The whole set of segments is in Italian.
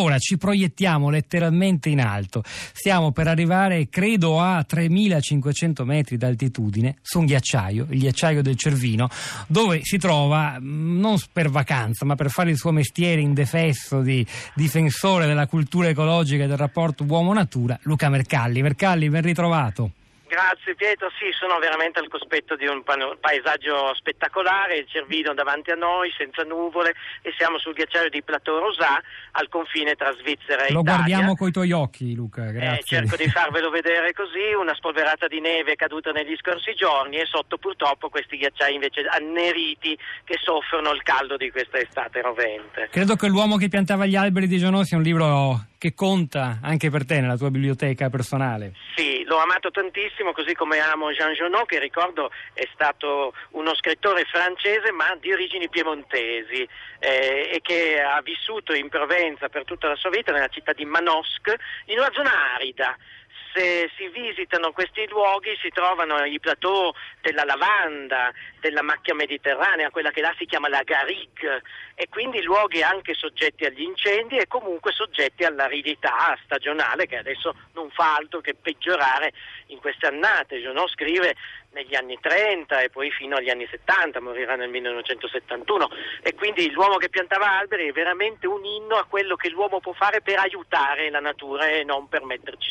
Ora ci proiettiamo letteralmente in alto, stiamo per arrivare credo a 3500 metri d'altitudine su un ghiacciaio, il ghiacciaio del Cervino, dove si trova mm, non per vacanza ma per fare il suo mestiere indefesso di difensore della cultura ecologica e del rapporto uomo-natura, Luca Mercalli. Mercalli, ben ritrovato. Grazie Pietro, sì, sono veramente al cospetto di un paesaggio spettacolare, il Cervino davanti a noi, senza nuvole e siamo sul ghiacciaio di Plateau Rosà al confine tra Svizzera e Lo Italia. Lo guardiamo coi tuoi occhi Luca, eh, grazie. Eh, cerco di farvelo vedere così, una spolverata di neve caduta negli scorsi giorni e sotto purtroppo questi ghiacciai invece anneriti che soffrono il caldo di questa estate rovente. Credo che l'uomo che piantava gli alberi di Genò sia un libro che conta anche per te nella tua biblioteca personale. Sì, l'ho amato tantissimo, così come amo Jean Genot, che ricordo è stato uno scrittore francese ma di origini piemontesi eh, e che ha vissuto in Provenza per tutta la sua vita nella città di Manosque, in una zona arida se si visitano questi luoghi si trovano i plateau della lavanda, della macchia mediterranea, quella che là si chiama la garrigue, e quindi luoghi anche soggetti agli incendi e comunque soggetti all'aridità stagionale che adesso non fa altro che peggiorare in queste annate. Jonot scrive negli anni 30 e poi fino agli anni 70, morirà nel 1971 e quindi l'uomo che piantava alberi è veramente un inno a quello che l'uomo può fare per aiutare la natura e non per metterci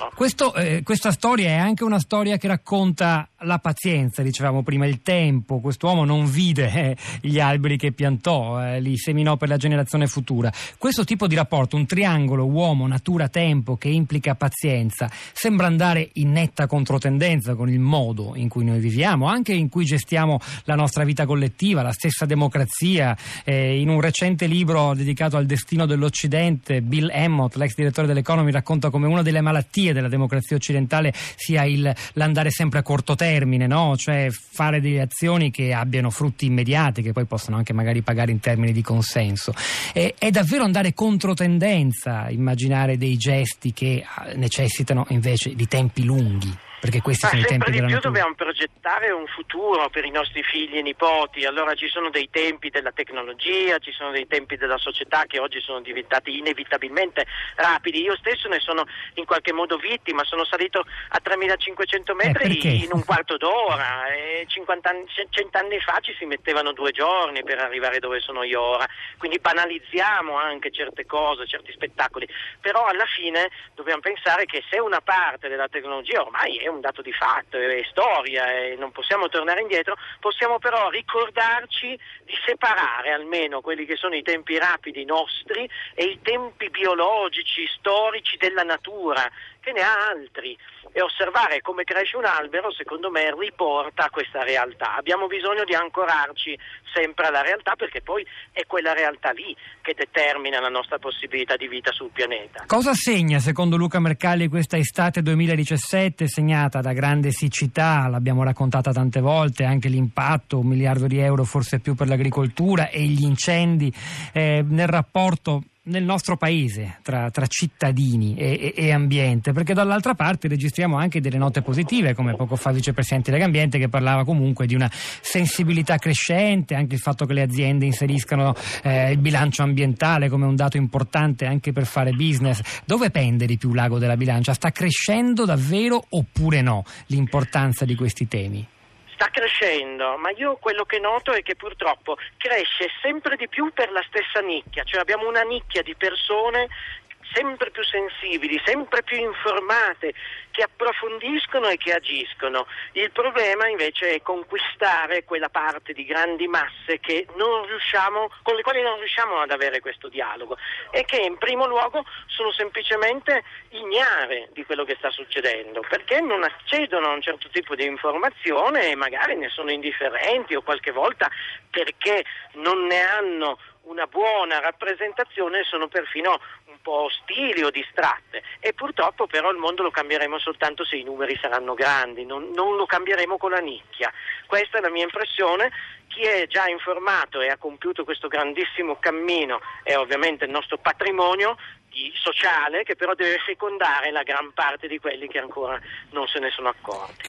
contro. Questo, eh, questa storia è anche una storia che racconta la pazienza, dicevamo prima, il tempo. Quest'uomo non vide eh, gli alberi che piantò, eh, li seminò per la generazione futura. Questo tipo di rapporto, un triangolo uomo, natura, tempo che implica pazienza, sembra andare in netta controtendenza con il modo in cui noi viviamo, anche in cui gestiamo la nostra vita collettiva, la stessa democrazia. Eh, in un recente libro dedicato al destino dell'Occidente, Bill Emmott, l'ex direttore dell'Economy, racconta come una delle malattie della democrazia occidentale sia il, l'andare sempre a corto termine termine, no? cioè fare delle azioni che abbiano frutti immediati, che poi possono anche magari pagare in termini di consenso. E, è davvero andare contro tendenza immaginare dei gesti che ah, necessitano invece di tempi lunghi perché questi Ma sono i tempi di della più natura. dobbiamo progettare un futuro per i nostri figli e nipoti, allora ci sono dei tempi della tecnologia, ci sono dei tempi della società che oggi sono diventati inevitabilmente rapidi. Io stesso ne sono in qualche modo vittima, sono salito a 3500 metri eh, in un quarto d'ora e 50 anni, 100 anni fa ci si mettevano due giorni per arrivare dove sono io ora, quindi banalizziamo anche certe cose, certi spettacoli, però alla fine dobbiamo pensare che se una parte della tecnologia ormai è un dato di fatto, è storia e non possiamo tornare indietro, possiamo però ricordarci di separare almeno quelli che sono i tempi rapidi nostri e i tempi biologici, storici della natura, che ne ha altri e osservare come cresce un albero secondo me riporta a questa realtà. Abbiamo bisogno di ancorarci sempre alla realtà perché poi è quella realtà lì che determina la nostra possibilità di vita sul pianeta. Cosa segna secondo Luca Mercalli questa estate 2017 segnata da grande siccità, l'abbiamo raccontata tante volte, anche l'impatto, un miliardo di euro forse più per l'agricoltura e gli incendi eh, nel rapporto nel nostro paese tra, tra cittadini e, e, e, ambiente, perché dall'altra parte registriamo anche delle note positive, come poco fa il vicepresidente Legambiente che parlava comunque di una sensibilità crescente, anche il fatto che le aziende inseriscano eh, il bilancio ambientale come un dato importante anche per fare business. Dove pende di più l'ago della bilancia? Sta crescendo davvero oppure no l'importanza di questi temi? Sta crescendo, ma io quello che noto è che purtroppo cresce sempre di più per la stessa nicchia, cioè abbiamo una nicchia di persone sempre più sensibili, sempre più informate, che approfondiscono e che agiscono. Il problema invece è conquistare quella parte di grandi masse con le quali non riusciamo ad avere questo dialogo e che in primo luogo sono semplicemente ignare di quello che sta succedendo, perché non accedono a un certo tipo di informazione e magari ne sono indifferenti o qualche volta perché non ne hanno una buona rappresentazione sono perfino po' ostili o distratte e purtroppo però il mondo lo cambieremo soltanto se i numeri saranno grandi, non, non lo cambieremo con la nicchia. Questa è la mia impressione. Chi è già informato e ha compiuto questo grandissimo cammino è ovviamente il nostro patrimonio sociale che però deve fecondare la gran parte di quelli che ancora non se ne sono accorti.